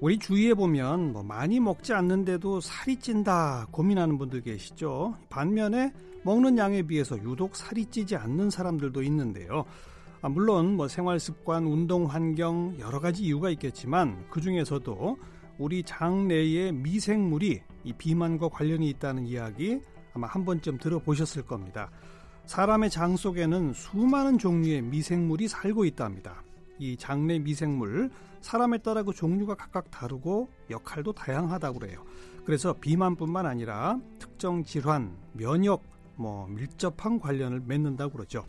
우리 주위에 보면 뭐 많이 먹지 않는데도 살이 찐다 고민하는 분들 계시죠. 반면에 먹는 양에 비해서 유독 살이 찌지 않는 사람들도 있는데요. 아, 물론 뭐 생활 습관, 운동 환경 여러 가지 이유가 있겠지만 그 중에서도 우리 장 내에 미생물이 이 비만과 관련이 있다는 이야기 아마 한 번쯤 들어보셨을 겁니다. 사람의 장 속에는 수많은 종류의 미생물이 살고 있답니다. 이 장내 미생물 사람에 따라 그 종류가 각각 다르고 역할도 다양하다고 그래요. 그래서 비만뿐만 아니라 특정 질환, 면역, 뭐 밀접한 관련을 맺는다고 그러죠.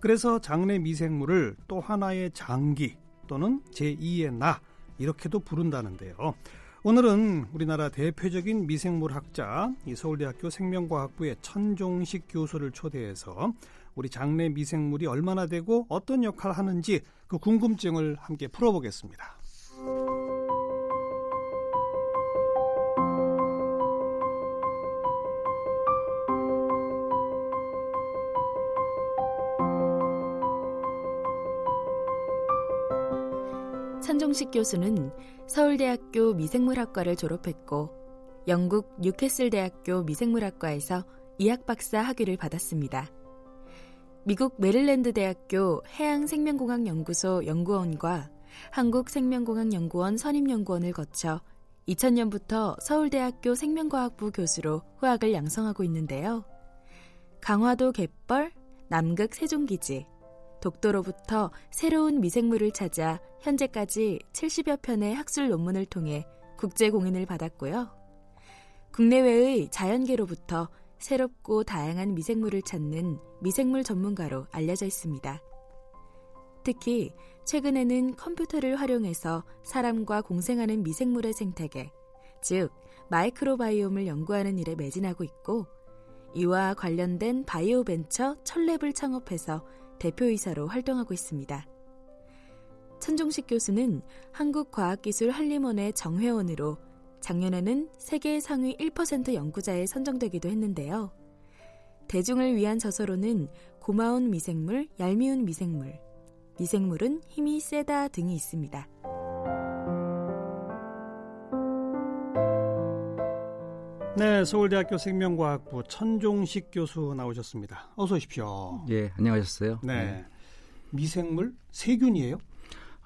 그래서 장내 미생물을 또 하나의 장기 또는 제2의 나 이렇게도 부른다는데요. 오늘은 우리나라 대표적인 미생물학자 서울대학교 생명과학부의 천종식 교수를 초대해서 우리 장내 미생물이 얼마나 되고 어떤 역할을 하는지 그 궁금증을 함께 풀어보겠습니다. 천종식 교수는 서울대학교 미생물학과를 졸업했고 영국 뉴캐슬 대학교 미생물학과에서 이학 박사 학위를 받았습니다. 미국 메릴랜드 대학교 해양생명공학연구소 연구원과 한국생명공학연구원 선임연구원을 거쳐 2000년부터 서울대학교 생명과학부 교수로 후학을 양성하고 있는데요. 강화도 갯벌, 남극 세종기지, 독도로부터 새로운 미생물을 찾아 현재까지 70여 편의 학술 논문을 통해 국제 공인을 받았고요. 국내외의 자연계로부터 새롭고 다양한 미생물을 찾는 미생물 전문가로 알려져 있습니다. 특히 최근에는 컴퓨터를 활용해서 사람과 공생하는 미생물의 생태계, 즉 마이크로바이옴을 연구하는 일에 매진하고 있고 이와 관련된 바이오 벤처 철랩을 창업해서 대표이사로 활동하고 있습니다. 천종식 교수는 한국과학기술 한림원의 정회원으로 작년에는 세계 상위 1% 연구자에 선정되기도 했는데요. 대중을 위한 저서로는 고마운 미생물, 얄미운 미생물, 미생물은 힘이 세다 등이 있습니다. 네, 서울대학교 생명과학부 천종식 교수 나오셨습니다. 어서 오십시오. 예, 안녕하셨어요. 네. 네. 미생물 세균이에요?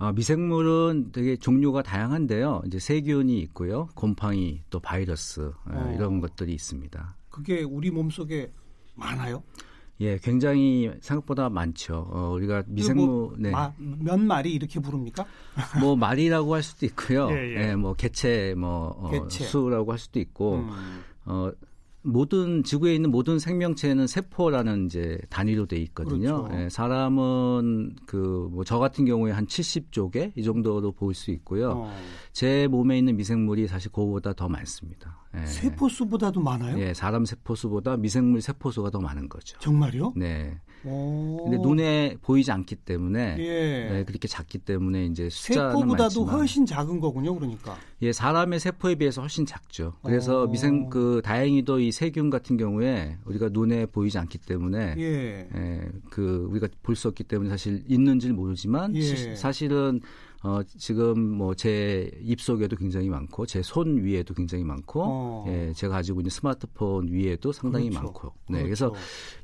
아, 미생물은 되게 종류가 다양한데요. 이제 세균이 있고요, 곰팡이, 또 바이러스 예, 어. 이런 것들이 있습니다. 그게 우리 몸 속에 많아요? 예, 굉장히 생각보다 많죠. 어, 우리가 미생물 뭐 네. 마, 몇 마리 이렇게 부릅니까? 뭐 말이라고 할 수도 있고요. 예, 예. 예 뭐 개체, 뭐 어, 개체. 수라고 할 수도 있고, 음. 어, 모든 지구에 있는 모든 생명체는 세포라는 이제 단위로 돼 있거든요. 그렇죠. 예, 사람은 그 뭐 저 같은 경우에 한 70조개 이 정도로 볼 수 있고요. 어. 제 몸에 있는 미생물이 사실 그거보다 더 많습니다. 예. 세포수보다도 많아요? 예, 사람 세포수보다 미생물 세포수가 더 많은 거죠. 정말요? 네. 근데 눈에 보이지 않기 때문에 예. 네, 그렇게 작기 때문에 이제 숫자는 세포보다도 많지만, 훨씬 작은 거군요, 그러니까. 예, 사람의 세포에 비해서 훨씬 작죠. 그래서 오. 어. 미생 그 다행히도 이 세균 같은 경우에 우리가 눈에 보이지 않기 때문에 예, 예 그 우리가 볼 수 없기 때문에 사실 있는지는 모르지만 예. 사실은 어, 지금 뭐 제 입속에도 굉장히 많고 제 손 위에도 굉장히 많고 어. 예, 제가 가지고 있는 스마트폰 위에도 상당히 그렇죠. 많고. 네. 그렇죠. 그래서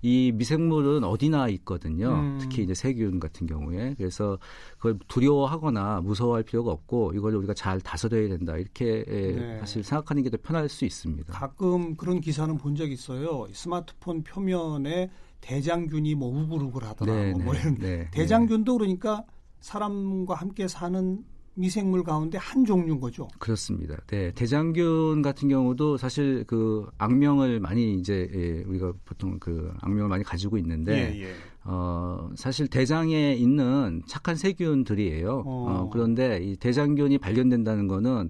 이 미생물은 어디나 있거든요. 음. 특히 이제 세균 같은 경우에. 그래서 그걸 두려워하거나 무서워할 필요가 없고 이걸 우리가 잘 다스려야 된다. 이렇게 예, 네. 사실 생각하는 게 더 편할 수 있습니다. 가끔 그런 기사는 본 적 있어요. 스마트폰 표면에 대장균이 뭐 우글우글 하더라. 네, 뭐, 뭐 이런 네, 대장균도 그러니까 사람과 함께 사는 미생물 가운데 한 종류인 거죠. 그렇습니다. 네, 대장균 같은 경우도 사실 그 악명을 많이 이제 예, 우리가 보통 그 악명을 많이 가지고 있는데 예, 예. 어 사실 대장에 있는 착한 세균들이에요. 어. 어, 그런데 이 대장균이 발견된다는 거는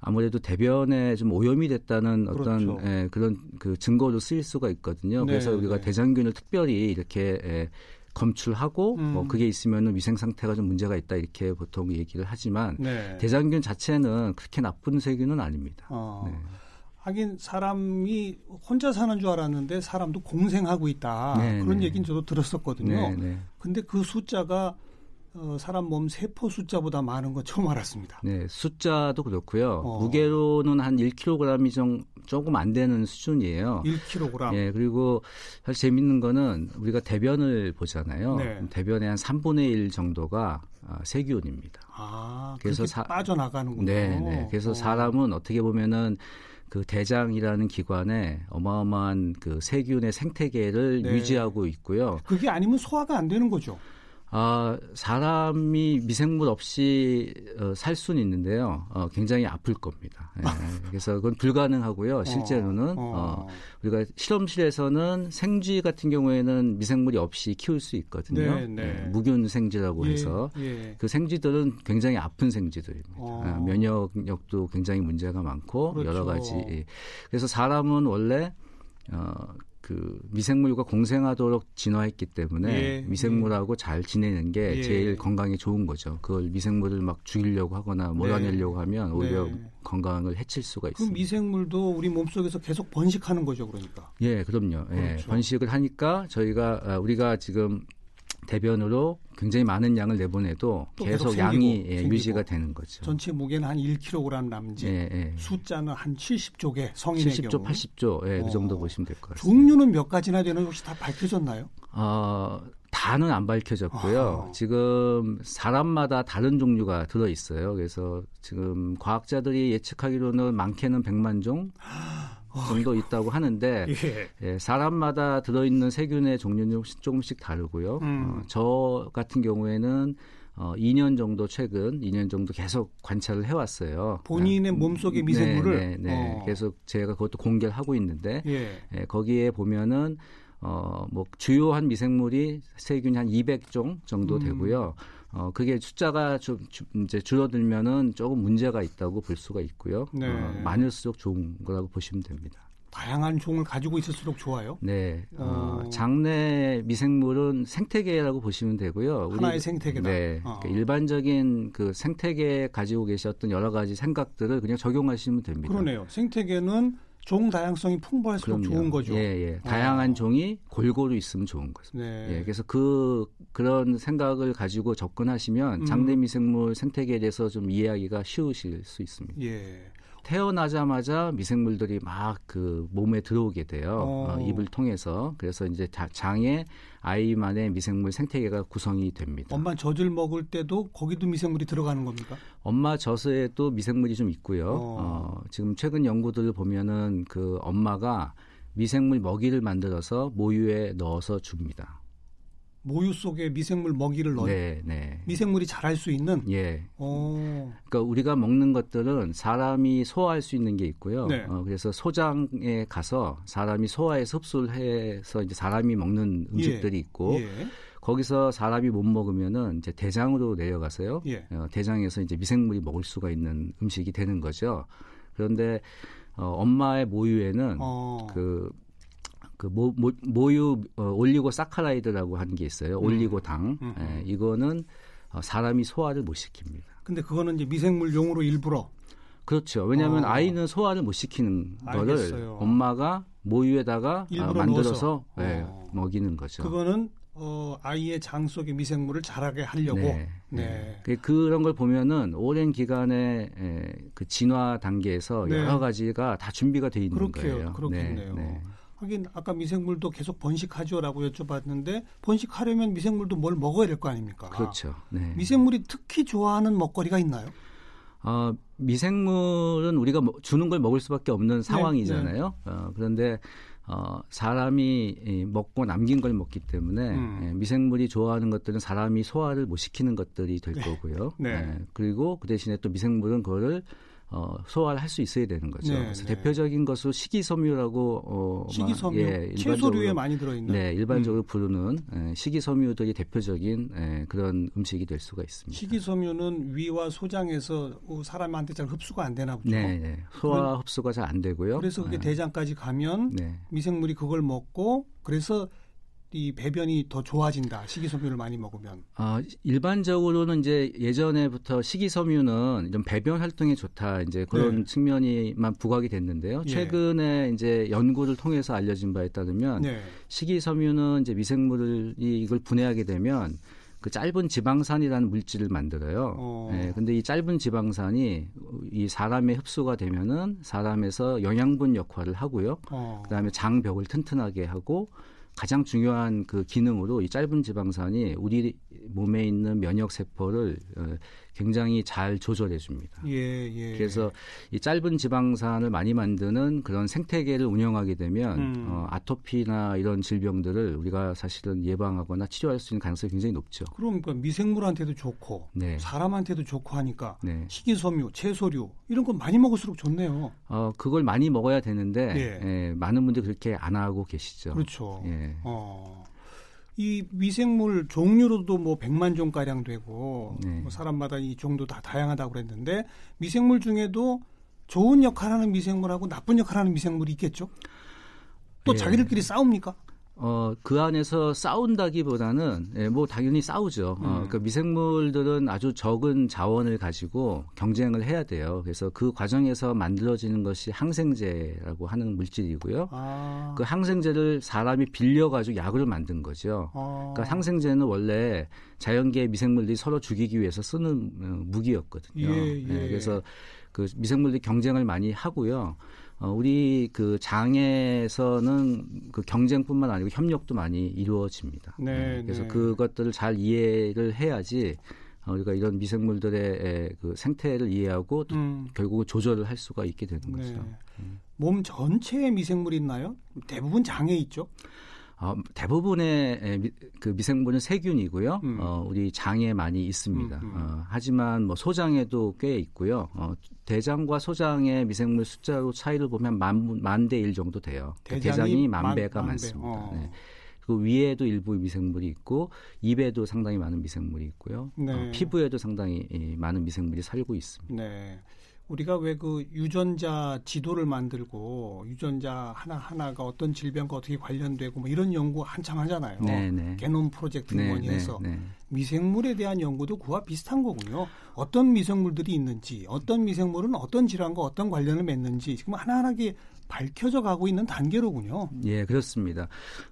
아무래도 대변에 좀 오염이 됐다는 어떤 그렇죠. 예, 그런 그 증거로 쓰일 수가 있거든요. 네, 그래서 우리가 네. 대장균을 특별히 이렇게 예, 검출하고 음. 뭐 그게 있으면은 위생 상태가 좀 문제가 있다 이렇게 보통 얘기를 하지만 네. 대장균 자체는 그렇게 나쁜 세균은 아닙니다. 어. 네. 하긴 사람이 혼자 사는 줄 알았는데 사람도 공생하고 있다 네, 그런 네. 얘기는 저도 들었었거든요. 네, 네. 근데 그 숫자가 어, 사람 몸 세포 숫자보다 많은 거 처음 알았습니다. 네, 숫자도 그렇고요. 어. 무게로는 한 1kg이 좀 조금 안 되는 수준이에요. 1kg. 예, 그리고 사실 재밌는 거는 우리가 대변을 보잖아요. 네. 대변의 한 3분의 1 정도가 아, 세균입니다. 아, 그래서 사, 빠져나가는군요. 네, 네. 그래서 어. 사람은 어떻게 보면은 그 대장이라는 기관에 어마어마한 그 세균의 생태계를 네. 유지하고 있고요. 그게 아니면 소화가 안 되는 거죠. 아, 사람이 미생물 없이 어, 살 수는 있는데요. 어, 굉장히 아플 겁니다. 예, 그래서 그건 불가능하고요. 어, 실제로는 어, 어. 우리가 실험실에서는 생쥐 같은 경우에는 미생물이 없이 키울 수 있거든요. 네, 네. 예, 무균 생쥐라고 예, 해서 예. 그 생쥐들은 굉장히 아픈 생쥐들입니다. 어. 아, 면역력도 굉장히 문제가 많고 그렇죠. 여러 가지. 예. 그래서 사람은 원래 어, 그 미생물과 공생하도록 진화했기 때문에 예, 미생물하고 예. 잘 지내는 게 예. 제일 건강에 좋은 거죠. 그걸 미생물을 막 죽이려고 하거나 몰아내려고 네. 하면 오히려 네. 건강을 해칠 수가 있습니다. 그 미생물도 우리 몸속에서 계속 번식하는 거죠, 그러니까. 예, 그럼요. 예, 그렇죠. 예, 번식을 하니까 저희가 아, 우리가 지금 대변으로 굉장히 많은 양을 내보내도 계속, 계속 양이 예, 유지가 되는 거죠. 전체 무게는 한 1kg 남짓. 예, 예. 숫자는 한 70조 개 성인의 70조, 경우. 80조 예, 그 어. 그 정도 보시면 될 것 같습니다. 종류는 몇 가지나 되는 혹시 다 밝혀졌나요? 어, 다는 안 밝혀졌고요. 아. 지금 사람마다 다른 종류가 들어 있어요. 그래서 지금 과학자들이 예측하기로는 많게는 100만 종. 정도 있다고 하는데 예. 예, 사람마다 들어있는 세균의 종류는 조금씩 다르고요. 음. 어, 저 같은 경우에는 어, 2년 정도 최근 2년 정도 계속 관찰을 해왔어요. 본인의 아, 몸속의 미생물을 네, 네, 네. 어. 계속 제가 그것도 공개를 하고 있는데 예. 예, 거기에 보면은 어, 뭐 주요한 미생물이 세균이 한 200종 정도 음. 되고요. 어, 그게 숫자가 좀, 좀 이제 줄어들면은 조금 문제가 있다고 볼 수가 있고요. 네. 어, 많을수록 좋은 거라고 보시면 됩니다. 다양한 종을 가지고 있을수록 좋아요. 네, 어, 어. 장내 미생물은 생태계라고 보시면 되고요. 하나의 우리, 생태계다. 네, 어. 그러니까 일반적인 그 생태계 가지고 계셨던 여러 가지 생각들을 그냥 적용하시면 됩니다. 그러네요. 생태계는 종 다양성이 풍부할수록 그럼요. 좋은 거죠. 예, 예. 다양한 어. 종이 골고루 있으면 좋은 거죠. 네. 예, 그래서 그 그런 생각을 가지고 접근하시면 음. 장내 미생물 생태계에 대해서 좀 이해하기가 쉬우실 수 있습니다. 예. 태어나자마자 미생물들이 막 그 몸에 들어오게 돼요. 어. 어, 입을 통해서. 그래서 이제 장에 아이만의 미생물 생태계가 구성이 됩니다. 엄마 젖을 먹을 때도 거기도 미생물이 들어가는 겁니까? 엄마 젖에도 미생물이 좀 있고요. 어. 어, 지금 최근 연구들을 보면은 그 엄마가 미생물 먹이를 만들어서 모유에 넣어서 줍니다. 모유 속에 미생물 먹이를 넣어 네, 네. 미생물이 자랄 수 있는 예. 오. 어. 그러니까 우리가 먹는 것들은 사람이 소화할 수 있는 게 있고요. 네. 어, 그래서 소장에 가서 사람이 소화해서 흡수를 해서 이제 사람이 먹는 음식들이 예. 있고 예. 거기서 사람이 못 먹으면은 이제 대장으로 내려가서요. 예. 어, 대장에서 이제 미생물이 먹을 수가 있는 음식이 되는 거죠. 그런데 어, 엄마의 모유에는 어. 그그 모, 모, 모 유 어, 올리고 사카라이드라고 하는 게 있어요. 음. 올리고 당. 음. 예, 이거는 어, 사람이 소화를 못 시킵니다. 근데 그거는 이제 미생물용으로 일부러 그렇죠. 왜냐하면 어. 아이는 소화를 못 시키는 알겠어요. 거를 엄마가 모유에다가 어, 만들어서 네, 어. 먹이는 거죠. 그거는 어, 아이의 장 속의 미생물을 자라게 하려고. 네. 네. 네. 그런 걸 보면은 오랜 기간의 에, 그 진화 단계에서 네. 여러 가지가 다 준비가 돼 있는 그렇게요. 거예요. 그렇겠네요. 네. 네. 하긴 아까 미생물도 계속 번식하죠라고 여쭤봤는데 번식하려면 미생물도 뭘 먹어야 될 거 아닙니까? 그렇죠. 네. 미생물이 특히 좋아하는 먹거리가 있나요? 어, 미생물은 우리가 주는 걸 먹을 수밖에 없는 네, 상황이잖아요. 어, 그런데 어, 사람이 먹고 남긴 걸 먹기 때문에 음. 예, 미생물이 좋아하는 것들은 사람이 소화를 못 시키는 것들이 될 네. 거고요. 네. 예, 그리고 그 대신에 또 미생물은 그거를 어, 소화를 할수 있어야 되는 거죠. 네, 그래서 네. 대표적인 것은 식이섬유라고 어, 식이섬유 예, 채소류에 많이 들어있는 네 일반적으로 음. 부르는 예, 식이섬유들이 대표적인 예, 그런 음식이 될 수가 있습니다. 식이섬유는 위와 소장에서 사람한테 잘 흡수가 안 되나 보죠. 네, 네. 소화 그런, 흡수가 잘 안 되고요. 그래서 그게 네. 대장까지 가면 네. 미생물이 그걸 먹고 그래서 이 배변이 더 좋아진다. 식이섬유를 많이 먹으면. 아, 일반적으로는 이제 예전에부터 식이섬유는 좀 배변 활동에 좋다. 이제 그런 네. 측면이만 부각이 됐는데요. 예. 최근에 이제 연구를 통해서 알려진 바에 따르면 네. 식이섬유는 이제 미생물이 이걸 분해하게 되면 그 짧은 지방산이라는 물질을 만들어요. 어. 예, 근데 이 짧은 지방산이 이 사람의 흡수가 되면은 사람에서 영양분 역할을 하고요. 어. 그다음에 장벽을 튼튼하게 하고 가장 중요한 그 기능으로 이 짧은 지방산이 우리 몸에 있는 면역 세포를 어, 굉장히 잘 조절해 줍니다. 예, 예. 그래서 이 짧은 지방산을 많이 만드는 그런 생태계를 운영하게 되면 음. 어, 아토피나 이런 질병들을 우리가 사실은 예방하거나 치료할 수 있는 가능성이 굉장히 높죠. 그럼 그 미생물한테도 좋고 네. 사람한테도 좋고 하니까 네. 식이섬유, 채소류 이런 거 많이 먹을수록 좋네요. 어, 그걸 많이 먹어야 되는데 예. 예, 많은 분들이 그렇게 안 하고 계시죠. 그렇죠. 예. 어. 이 미생물 종류로도 뭐 100만 종 가량 되고 네. 뭐 사람마다 이 종도 다 다양하다고 그랬는데 미생물 중에도 좋은 역할하는 미생물하고 나쁜 역할하는 미생물이 있겠죠. 또 예. 자기들끼리 싸웁니까? 어, 그 안에서 싸운다기보다는, 예, 뭐, 당연히 싸우죠. 어, 그 미생물들은 아주 적은 자원을 가지고 경쟁을 해야 돼요. 그래서 그 과정에서 만들어지는 것이 항생제라고 하는 물질이고요. 아. 그 항생제를 사람이 빌려가지고 약을 만든 거죠. 아. 그러니까 항생제는 원래 자연계 미생물들이 서로 죽이기 위해서 쓰는 어, 무기였거든요. 예, 예. 예, 그래서 그 미생물들이 경쟁을 많이 하고요. 어, 우리 그 장에서는 그 경쟁뿐만 아니고 협력도 많이 이루어집니다. 네, 네. 그래서 네. 그것들을 잘 이해를 해야지 어, 우리가 이런 미생물들의 그 생태를 이해하고 또 음. 결국 조절을 할 수가 있게 되는 네. 거죠. 음. 몸 전체에 미생물이 있나요? 대부분 장에 있죠. 어, 대부분의 미, 그 미생물은 세균이고요. 음. 어, 우리 장에 많이 있습니다. 음, 음. 어, 하지만 뭐 소장에도 꽤 있고요. 어, 대장과 소장의 미생물 숫자로 차이를 보면 만, 만 대 일 정도 돼요. 그러니까 대장이, 대장이 만, 배가 만, 많습니다. 어. 네. 그 위에도 일부 미생물이 있고 입에도 상당히 많은 미생물이 있고요. 네. 어, 피부에도 상당히 많은 미생물이 살고 있습니다. 네. 우리가 왜 그 유전자 지도를 만들고 유전자 하나 하나가 어떤 질병과 어떻게 관련되고 뭐 이런 연구 한참 하잖아요. 네네. 네. 게놈 프로젝트 네, 뭐니 네, 해서 네, 네. 미생물에 대한 연구도 그와 비슷한 거군요. 어떤 미생물들이 있는지, 어떤 미생물은 어떤 질환과 어떤 관련을 맺는지 지금 하나하나게 밝혀져 가고 있는 단계로군요. 예, 그렇습니다.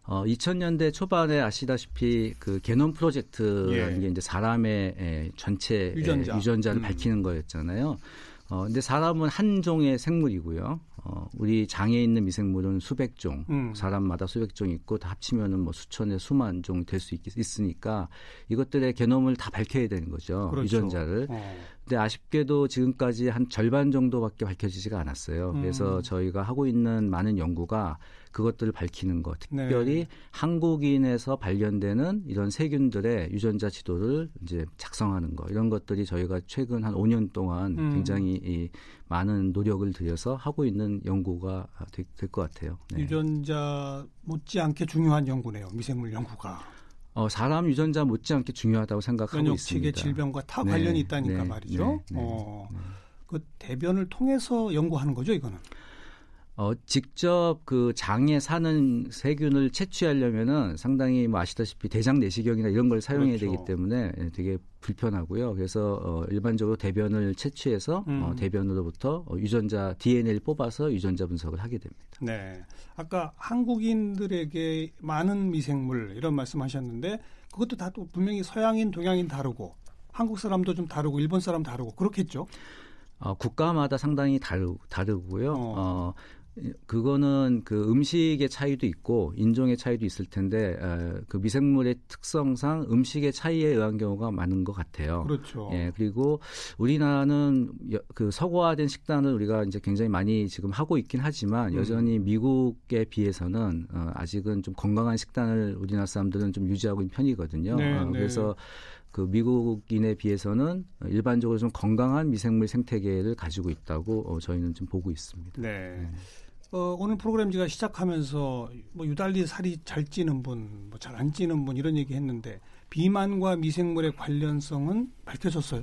어, 2000년대 초반에 아시다시피 그 게놈 프로젝트라는 예. 게 이제 사람의 전체 유전자. 유전자를 음. 밝히는 거였잖아요. 어, 근데 사람은 한 종의 생물이고요. 어, 우리 장에 있는 미생물은 수백 종, 음. 사람마다 수백 종 있고 다 합치면은 뭐 수천에 수만 종 될 수 있으니까 이것들의 개놈을 다 밝혀야 되는 거죠. 그렇죠. 유전자를. 어. 근데 아쉽게도 지금까지 한 절반 정도밖에 밝혀지지가 않았어요. 음. 그래서 저희가 하고 있는 많은 연구가 그것들을 밝히는 것, 특별히 네. 한국인에서 발견되는 이런 세균들의 유전자 지도를 이제 작성하는 것 이런 것들이 저희가 최근 한 5년 동안 음. 굉장히 이 많은 노력을 들여서 하고 있는 연구가 될 것 같아요. 네. 유전자 못지않게 중요한 연구네요. 미생물 연구가. 어, 사람 유전자 못지않게 중요하다고 생각하고 면역 있습니다. 면역 체계 질병과 다 네. 관련이 있다니까 네. 말이죠. 네. 네. 어, 그 대변을 통해서 연구하는 거죠, 이거는. 어, 직접 그 장에 사는 세균을 채취하려면은 상당히 뭐 아시다시피 대장 내시경이나 이런 걸 사용해야 그렇죠. 되기 때문에 예, 되게 불편하고요. 그래서 어, 일반적으로 대변을 채취해서 어, 음. 어, 대변으로부터 어, 유전자 DNA를 뽑아서 유전자 분석을 하게 됩니다. 네. 아까 한국인들에게 많은 미생물 이런 말씀하셨는데 그것도 다 또 분명히 서양인, 동양인 다르고 한국 사람도 좀 다르고 일본 사람 다르고 그렇겠죠. 어, 국가마다 상당히 다르, 다르고요. 어. 어, 그거는 그 음식의 차이도 있고 인종의 차이도 있을 텐데 어, 그 미생물의 특성상 음식의 차이에 의한 경우가 많은 것 같아요. 그렇죠. 예, 그리고 우리나라는 그 서구화된 식단을 우리가 이제 굉장히 많이 지금 하고 있긴 하지만 음. 여전히 미국에 비해서는 어, 아직은 좀 건강한 식단을 우리나라 사람들은 좀 유지하고 있는 편이거든요. 네, 어, 네. 그래서 그 미국인에 비해서는 일반적으로 좀 건강한 미생물 생태계를 가지고 있다고 어, 저희는 좀 보고 있습니다. 네. 네. 어, 오늘 프로그램 제가 시작하면서 뭐 유달리 살이 잘 찌는 분, 뭐 잘 안 찌는 분 이런 얘기 했는데 비만과 미생물의 관련성은 밝혀졌어요.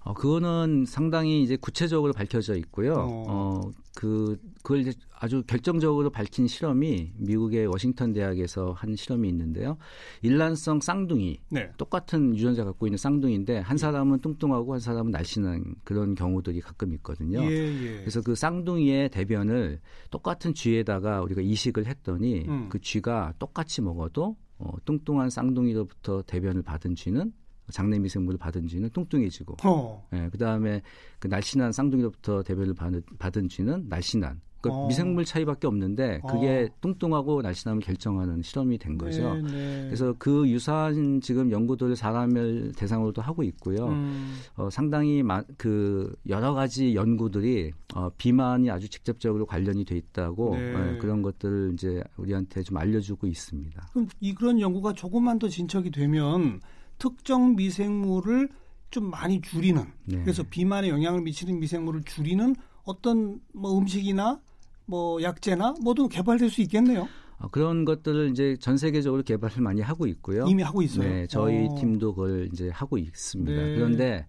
어, 그거는 상당히 이제 구체적으로 밝혀져 있고요. 어, 어 그, 그걸 이제 아주 결정적으로 밝힌 실험이 미국의 워싱턴 대학에서 한 실험이 있는데요. 일란성 쌍둥이. 네. 똑같은 유전자 갖고 있는 쌍둥이인데 한 사람은 뚱뚱하고 한 사람은 날씬한 그런 경우들이 가끔 있거든요. 예, 예. 그래서 그 쌍둥이의 대변을 똑같은 쥐에다가 우리가 이식을 했더니 음. 그 쥐가 똑같이 먹어도 어, 뚱뚱한 쌍둥이로부터 대변을 받은 쥐는 장내 미 생물을 받은 쥐는 뚱뚱해지고, 어. 예, 그 다음에 그 날씬한 쌍둥이로부터 대변을 받은, 받은 쥐는 날씬한. 그 어. 미생물 차이밖에 없는데 그게 어. 뚱뚱하고 날씬함을 결정하는 실험이 된 거죠. 네, 네. 그래서 그 유사한 지금 연구들을 사람을 대상으로도 하고 있고요. 음. 어, 상당히 마, 그 여러 가지 연구들이 어, 비만이 아주 직접적으로 관련이 돼 있다고 네. 어, 그런 것들을 이제 우리한테 좀 알려주고 있습니다. 그럼 이 그런 연구가 조금만 더 진척이 되면 특정 미생물을 좀 많이 줄이는 네. 그래서 비만에 영향을 미치는 미생물을 줄이는 어떤 뭐 음식이나 뭐 약제나 뭐든 개발될 수 있겠네요. 어, 그런 것들을 이제 전 세계적으로 개발을 많이 하고 있고요. 이미 하고 있어요. 네, 저희 어. 팀도 그걸 이제 하고 있습니다. 네. 그런데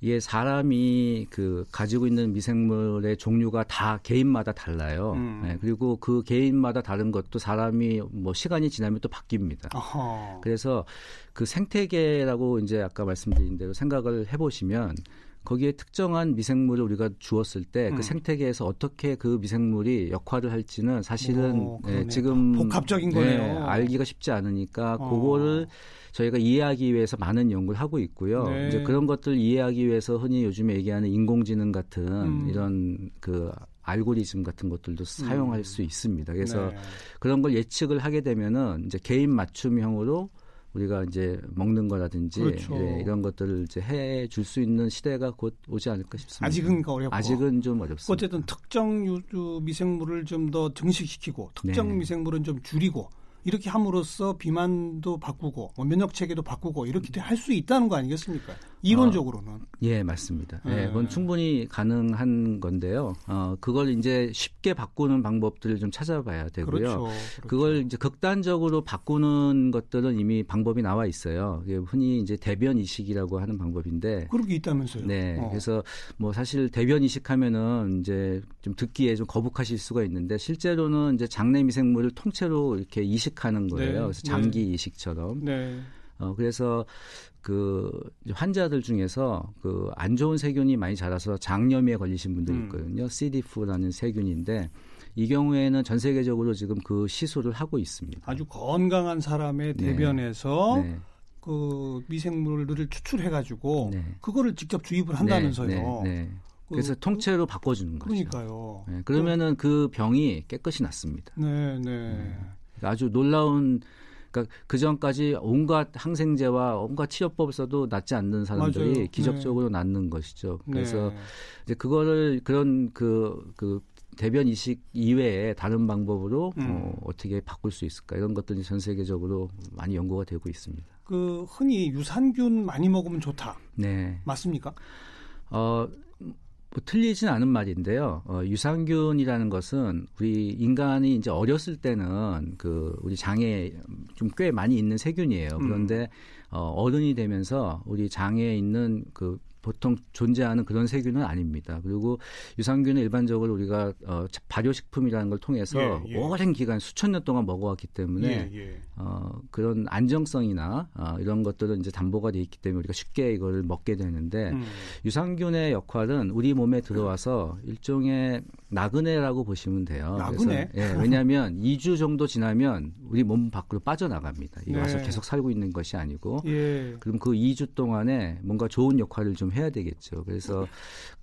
이게 사람이 그 가지고 있는 미생물의 종류가 다 개인마다 달라요. 음. 네, 그리고 그 개인마다 다른 것도 사람이 뭐 시간이 지나면 또 바뀝니다. 어허. 그래서 그 생태계라고 이제 아까 말씀드린 대로 생각을 해보시면 거기에 특정한 미생물을 우리가 주었을 때그 음. 생태계에서 어떻게 그 미생물이 역할을 할지는 사실은 오, 네, 지금 복합적인 거네요. 네, 알기가 쉽지 않으니까 어. 그거를 저희가 이해하기 위해서 많은 연구를 하고 있고요. 네. 이제 그런 것들 이해하기 위해서 흔히 요즘에 얘기하는 인공지능 같은 음. 이런 그 알고리즘 같은 것들도 사용할 음. 수 있습니다. 그래서 네. 그런 걸 예측을 하게 되면은 이제 개인 맞춤형으로 우리가 이제 먹는 거라든지 그렇죠. 네, 이런 것들을 이제 해 줄 수 있는 시대가 곧 오지 않을까 싶습니다. 아직은 어렵고 아직은 좀 어렵습니다. 어쨌든 특정 유주 미생물을 좀 더 증식시키고 특정 네. 미생물은 좀 줄이고 이렇게 함으로써 비만도 바꾸고 뭐 면역 체계도 바꾸고 이렇게 할 수 있다는 거 아니겠습니까? 이론적으로는. 어, 예, 맞습니다. 예, 네. 그건 충분히 가능한 건데요. 어, 그걸 이제 쉽게 바꾸는 방법들을 좀 찾아봐야 되고요. 그렇죠, 그렇죠. 그걸 이제 극단적으로 바꾸는 것들은 이미 방법이 나와 있어요. 흔히 이제 대변 이식이라고 하는 방법인데. 그런 게 있다면서요? 네. 어. 그래서 뭐 사실 대변 이식하면은 이제 좀 듣기에 좀 거북하실 수가 있는데 실제로는 이제 장내 미생물을 통째로 이렇게 이식하는 거예요. 네. 그래서 장기 네. 이식처럼. 네. 어, 그래서 그 환자들 중에서 그 안 좋은 세균이 많이 자라서 장염에 걸리신 분들이 음. 있거든요. 음. C.diff라는 세균인데 이 경우에는 전 세계적으로 지금 그 시술을 하고 있습니다. 아주 건강한 사람의 네. 대변에서 네. 네. 그 미생물들을 추출해가지고 네. 그거를 직접 주입을 한다면서요. 네. 네. 그, 그래서 통째로 바꿔주는 거죠. 그러니까요. 그러면은 그 병이 깨끗이 낫습니다. 네, 네. 아주 놀라운 그러니까 그 전까지 온갖 항생제와 온갖 치료법을 써도 낫지 않는 사람들이 맞아요. 기적적으로 네. 낫는 것이죠. 그래서 네. 이제 그거를 그런 그, 그 대변 이식 이외에 다른 방법으로 음. 어, 어떻게 바꿀 수 있을까 이런 것들이 전 세계적으로 많이 연구가 되고 있습니다. 그 흔히 유산균 많이 먹으면 좋다. 네. 맞습니까? 어, 뭐 틀리진 않은 말인데요. 어, 유산균이라는 것은 우리 인간이 이제 어렸을 때는 그 우리 장에 좀 꽤 많이 있는 세균이에요. 음. 그런데 음. 어, 어른이 되면서 우리 장에 있는 그 보통 존재하는 그런 세균은 아닙니다. 그리고 유산균은 일반적으로 우리가 어, 발효식품이라는 걸 통해서 예, 예. 오랜 기간 수천 년 동안 먹어왔기 때문에 예, 예. 어, 그런 안정성이나 어, 이런 것들은 이제 담보가 돼 있기 때문에 우리가 쉽게 이거를 먹게 되는데 음. 유산균의 역할은 우리 몸에 들어와서 일종의 나그네라고 보시면 돼요. 나그네? 그래서, 예, 왜냐하면 2주 정도 지나면 우리 몸 밖으로 빠져나갑니다. 이 네. 와서 계속 살고 있는 것이 아니고 예. 그럼 그 2주 동안에 뭔가 좋은 역할을 좀 해야 되겠죠. 그래서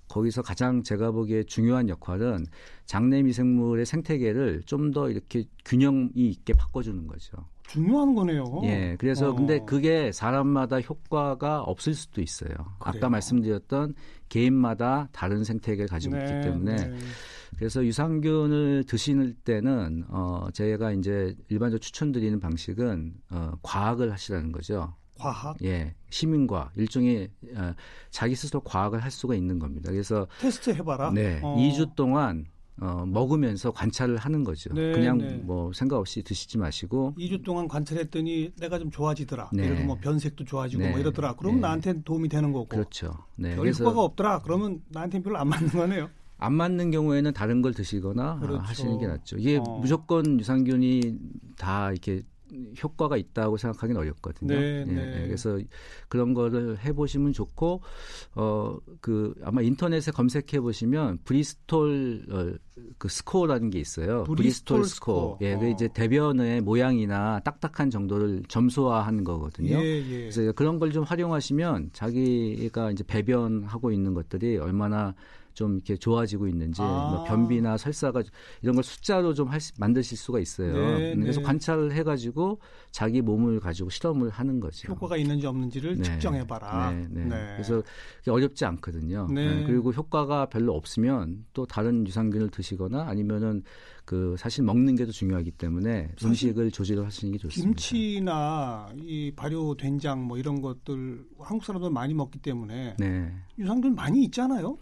거기서 가장 제가 보기에 중요한 역할은 장내 미생물의 생태계를 좀 더 이렇게 균형이 있게 바꿔주는 거죠. 중요한 거네요. 예. 그래서 어. 근데 그게 사람마다 효과가 없을 수도 있어요. 그래요. 아까 말씀드렸던 개인마다 다른 생태계를 가지고 네, 있기 때문에 네. 그래서 유산균을 드시는 때는 어 제가 이제 일반적으로 추천드리는 방식은 어 과학을 하시라는 거죠. 과학? 예, 시민과 일종의 어, 자기 스스로 과학을 할 수가 있는 겁니다. 그래서 테스트 해봐라. 네, 어. 2주 동안 어, 먹으면서 관찰을 하는 거죠. 네, 그냥 네. 뭐 생각 없이 드시지 마시고 2주 동안 관찰했더니 내가 좀 좋아지더라. 네. 예를 들어 뭐 변색도 좋아지고 뭐 네. 이러더라. 그러면 네. 나한테 도움이 되는 거고. 그렇죠. 네. 별 효과가 없더라. 그러면 나한테 별로 안 맞는 거네요. 안 맞는 경우에는 다른 걸 드시거나 그렇죠. 하시는 게 낫죠. 이게 어. 무조건 유산균이 다 이렇게 효과가 있다고 생각하기는 어렵거든요. 네, 예, 네. 예, 그래서 그런 거를 해보시면 좋고 어 그 아마 인터넷에 검색해 보시면 브리스톨 어, 그 스코어라는 게 있어요. 브리스톨, 브리스톨 스코어. 스코어. 예, 그 이제 대변의 모양이나 딱딱한 정도를 점수화하는 거거든요. 예, 예. 그래서 그런 걸 좀 활용하시면 자기가 이제 배변하고 있는 것들이 얼마나 좀 이렇게 좋아지고 있는지 아. 뭐 변비나 설사가 이런 걸 숫자로 좀 할, 만드실 수가 있어요. 네, 음, 그래서 네. 관찰을 해가지고 자기 몸을 가지고 실험을 하는 거죠. 효과가 있는지 없는지를 네. 측정해봐라. 네, 네. 네. 그래서 어렵지 않거든요. 네. 그리고 효과가 별로 없으면 또 다른 유산균을 드시거나 아니면은 그 사실 먹는 게 더 중요하기 때문에 음식을 조절을 하시는 게 좋습니다. 김치나 이 발효 된장 뭐 이런 것들 한국 사람들 많이 먹기 때문에 유산균 많이 있잖아요.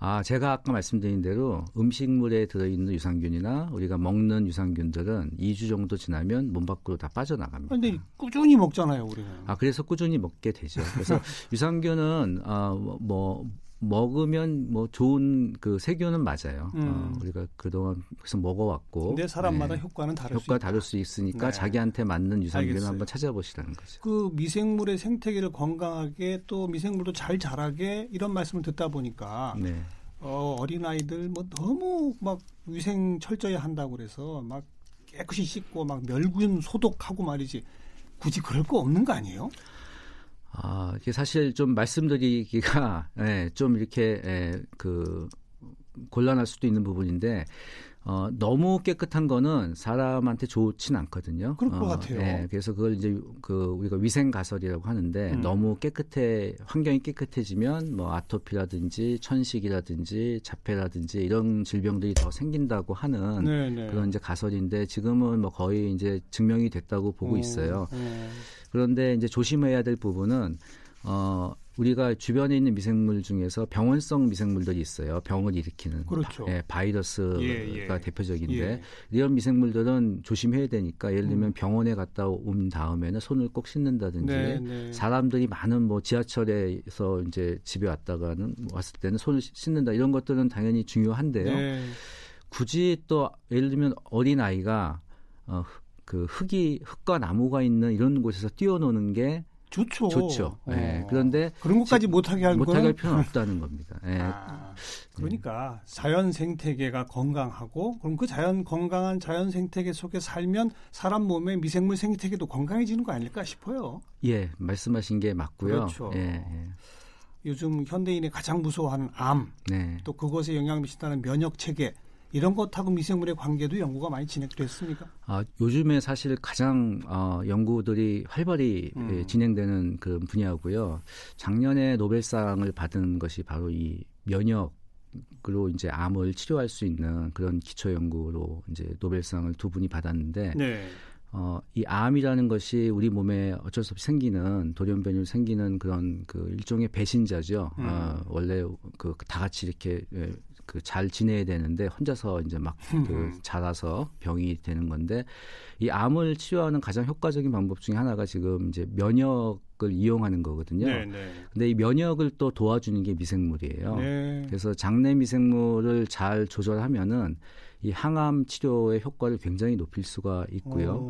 아, 제가 아까 말씀드린 대로 음식물에 들어있는 유산균이나 우리가 먹는 유산균들은 2주 정도 지나면 몸 밖으로 다 빠져나갑니다. 근데 꾸준히 먹잖아요, 우리는. 아, 그래서 꾸준히 먹게 되죠. 그래서 유산균은 어, 뭐 먹으면 뭐 좋은 그 세균은 맞아요. 음. 어, 우리가 그동안 계속 먹어왔고. 근데 사람마다 네. 효과는 다를 효과 수 다를 수 있으니까 네. 자기한테 맞는 유산균을. 한번 찾아보시라는 거죠. 그 미생물의 생태계를 건강하게 또 미생물도 잘 자라게 이런 말씀을 듣다 보니까 네. 어, 어린 아이들 뭐 너무 막 위생 철저히 한다고 그래서 막 깨끗이 씻고 막 멸균 소독하고 말이지 굳이 그럴 거 없는 거 아니에요? 아, 이게 사실 좀 말씀드리기가 예, 좀 이렇게 예, 그 곤란할 수도 있는 부분인데 어, 너무 깨끗한 거는 사람한테 좋진 않거든요. 그럴 것 어, 같아요. 예, 그래서 그걸 이제 그 우리가 위생 가설이라고 하는데 음. 너무 깨끗해 환경이 깨끗해지면 뭐 아토피라든지 천식이라든지 자폐라든지 이런 질병들이 더 생긴다고 하는 네네. 네. 그런 이제 가설인데 지금은 뭐 거의 이제 증명이 됐다고 보고 어, 있어요. 어. 그런데 이제 조심해야 될 부분은 어 우리가 주변에 있는 미생물 중에서 병원성 미생물들이 있어요. 병을 일으키는 그렇죠. 바, 예, 바이러스가 예, 예. 대표적인데 예. 이런 미생물들은 조심해야 되니까 예를 들면 음. 병원에 갔다 온 다음에는 손을 꼭 씻는다든지 네, 네. 사람들이 많은 뭐 지하철에서 이제 집에 왔다가는 왔을 때는 손을 씻는다 이런 것들은 당연히 중요한데요. 네. 굳이 또 예를 들면 어린 아이가 어, 그 흙이 흙과 나무가 있는 이런 곳에서 뛰어노는 게 좋죠. 좋죠. 어. 네. 그런데 그런 것까지 못하게 할 못하게 할 필요는 없다는 겁니다. 네. 아, 그러니까 자연 생태계가 건강하고 그럼 그 자연 건강한 자연 생태계 속에 살면 사람 몸의 미생물 생태계도 건강해지는 거 아닐까 싶어요. 예, 말씀하신 게 맞고요. 그렇죠. 예, 예. 요즘 현대인이 가장 무서워하는 암, 네. 또 그것에 영향 미친다는 면역 체계 이런 것하고 미생물의 관계도 연구가 많이 진행됐습니까? 아, 요즘에 사실 가장 어, 연구들이 활발히 음. 예, 진행되는 그 분야고요. 작년에 노벨상을 받은 것이 바로 이 면역으로 이제 암을 치료할 수 있는 그런 기초 연구로 이제 노벨상을 두 분이 받았는데 네. 어, 이 암이라는 것이 우리 몸에 어쩔 수 없이 생기는 돌연변이로 생기는 그런 그 일종의 배신자죠. 음. 어, 원래 그 다 같이 이렇게 예, 그 잘 지내야 되는데 혼자서 이제 막 그 자라서 병이 되는 건데 이 암을 치료하는 가장 효과적인 방법 중에 하나가 지금 이제 면역을 이용하는 거거든요. 네, 네. 근데 이 면역을 또 도와주는 게 미생물이에요. 네. 그래서 장내 미생물을 잘 조절하면은 이 항암 치료의 효과를 굉장히 높일 수가 있고요.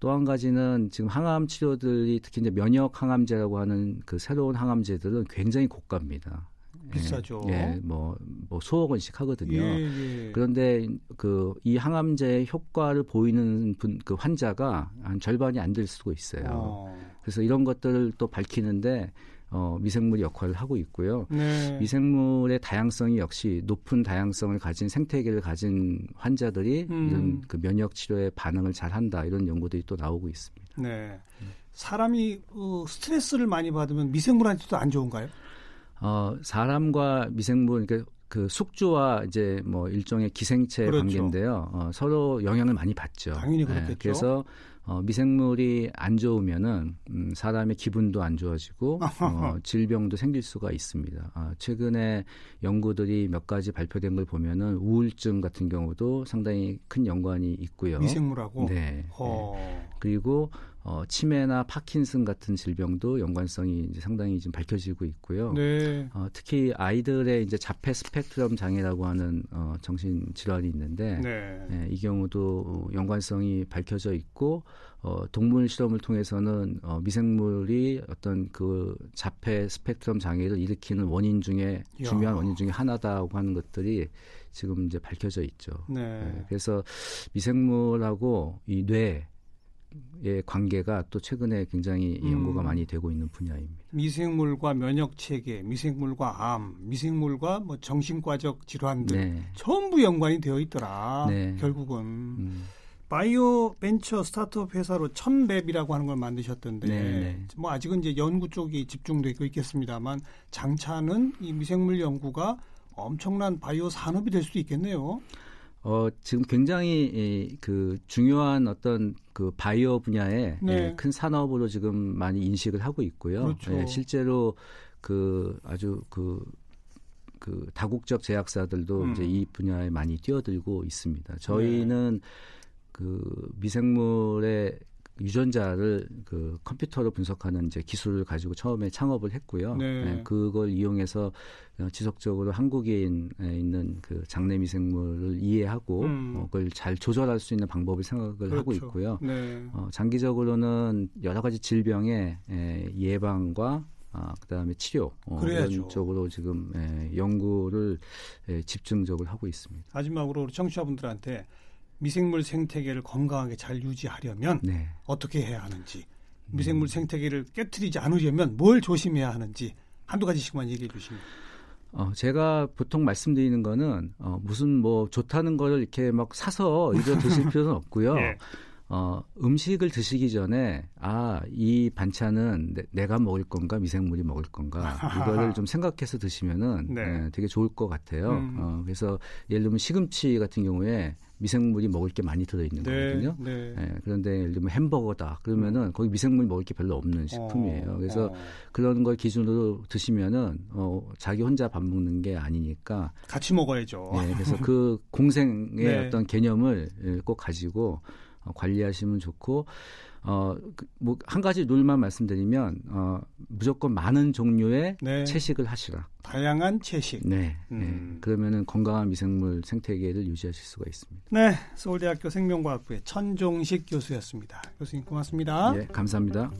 또 한 가지는 지금 항암 치료들이 특히 이제 면역 항암제라고 하는 그 새로운 항암제들은 굉장히 고가입니다. 비싸죠. 예, 예 뭐, 뭐 수억 원씩 하거든요. 예, 예. 그런데 그 이 항암제의 효과를 보이는 분, 그 환자가 한 절반이 안 될 수도 있어요. 어. 그래서 이런 것들을 또 밝히는데 어, 미생물이 역할을 하고 있고요. 네. 미생물의 다양성이 역시 높은 다양성을 가진 생태계를 가진 환자들이 음. 이런 그 면역 치료에 반응을 잘 한다 이런 연구들이 또 나오고 있습니다. 네. 사람이 어, 스트레스를 많이 받으면 미생물한테도 안 좋은가요? 어, 사람과 미생물 그러니까 그 숙주와 이제 뭐 일종의 기생체 그렇죠. 관계인데요. 어, 서로 영향을 많이 받죠. 당연히 그렇겠죠. 네, 그래서 어, 미생물이 안 좋으면은 음, 사람의 기분도 안 좋아지고 어, 질병도 생길 수가 있습니다. 어, 최근에 연구들이 몇 가지 발표된 걸 보면은 우울증 같은 경우도 상당히 큰 연관이 있고요. 미생물하고. 네. 네. 그리고 어, 치매나 파킨슨 같은 질병도 연관성이 이제 상당히 좀 밝혀지고 있고요. 네. 어, 특히 아이들의 이제 자폐 스펙트럼 장애라고 하는 어, 정신 질환이 있는데 네. 예, 이 경우도 연관성이 밝혀져 있고 어, 동물 실험을 통해서는 어, 미생물이 어떤 그 자폐 스펙트럼 장애를 일으키는 원인 중에 중요한 원인 중에 하나다고 하는 것들이 지금 이제 밝혀져 있죠. 네. 예, 그래서 미생물하고 이 뇌, 의 관계가 또 최근에 굉장히 음. 연구가 많이 되고 있는 분야입니다. 미생물과 면역 체계, 미생물과 암, 미생물과 뭐 정신과적 질환들 네. 전부 연관이 되어 있더라. 네. 결국은 음. 바이오 벤처 스타트업 회사로 천랩이라고 하는 걸 만드셨던데 네, 네. 뭐 아직은 이제 연구 쪽이 집중되고 있겠습니다만 장차는 이 미생물 연구가 엄청난 바이오 산업이 될 수도 있겠네요. 어, 지금 굉장히 이, 그 중요한 어떤 그 바이오 분야에 네. 예, 큰 산업으로 지금 많이 인식을 하고 있고요. 그렇죠. 예, 실제로 그 아주 그, 그 다국적 제약사들도 음. 이제 이 분야에 많이 뛰어들고 있습니다. 저희는 네. 그 미생물의 유전자를 그 컴퓨터로 분석하는 이제 기술을 가지고 처음에 창업을 했고요. 네. 네, 그걸 이용해서 지속적으로 한국에 있는 그 장내 미생물을 이해하고 음. 어, 그걸 잘 조절할 수 있는 방법을 생각을 그렇죠. 하고 있고요. 네. 어, 장기적으로는 여러 가지 질병의 에, 예방과 아, 그다음에 치료 어, 이런 쪽으로 지금 에, 연구를 에, 집중적으로 하고 있습니다. 마지막으로 우리 청취자분들한테 미생물 생태계를 건강하게 잘 유지하려면 네. 어떻게 해야 하는지 미생물 음. 생태계를 깨뜨리지 않으려면 뭘 조심해야 하는지 한두 가지씩만 얘기해 주시면. 어, 제가 보통 말씀드리는 거는 어, 무슨 뭐 좋다는 거를 이렇게 막 사서 이거 드실 필요는 없고요. 네. 어, 음식을 드시기 전에 아, 이 반찬은 내, 가 먹을 건가 미생물이 먹을 건가 이거를 좀 생각해서 드시면은 네. 네, 되게 좋을 것 같아요. 음. 어, 그래서 예를 들면 시금치 같은 경우에 미생물이 먹을 게 많이 들어 있는 네, 거거든요. 네. 네, 그런데 예를 들면 햄버거다 그러면은 음. 거기 미생물이 먹을 게 별로 없는 식품이에요. 어, 그래서 어. 그런 걸 기준으로 드시면은 어, 자기 혼자 밥 먹는 게 아니니까 같이 먹어야죠. 네, 그래서 그 공생의 네. 어떤 개념을 꼭 가지고 어, 관리하시면 좋고 어, 그, 뭐, 한 가지 룰만 말씀드리면, 어, 무조건 많은 종류의 네. 채식을 하시라. 다양한 채식. 네. 네. 음. 네. 그러면은 건강한 미생물 생태계를 유지하실 수가 있습니다. 네. 서울대학교 생명과학부의 천종식 교수였습니다. 교수님 고맙습니다. 네. 감사합니다.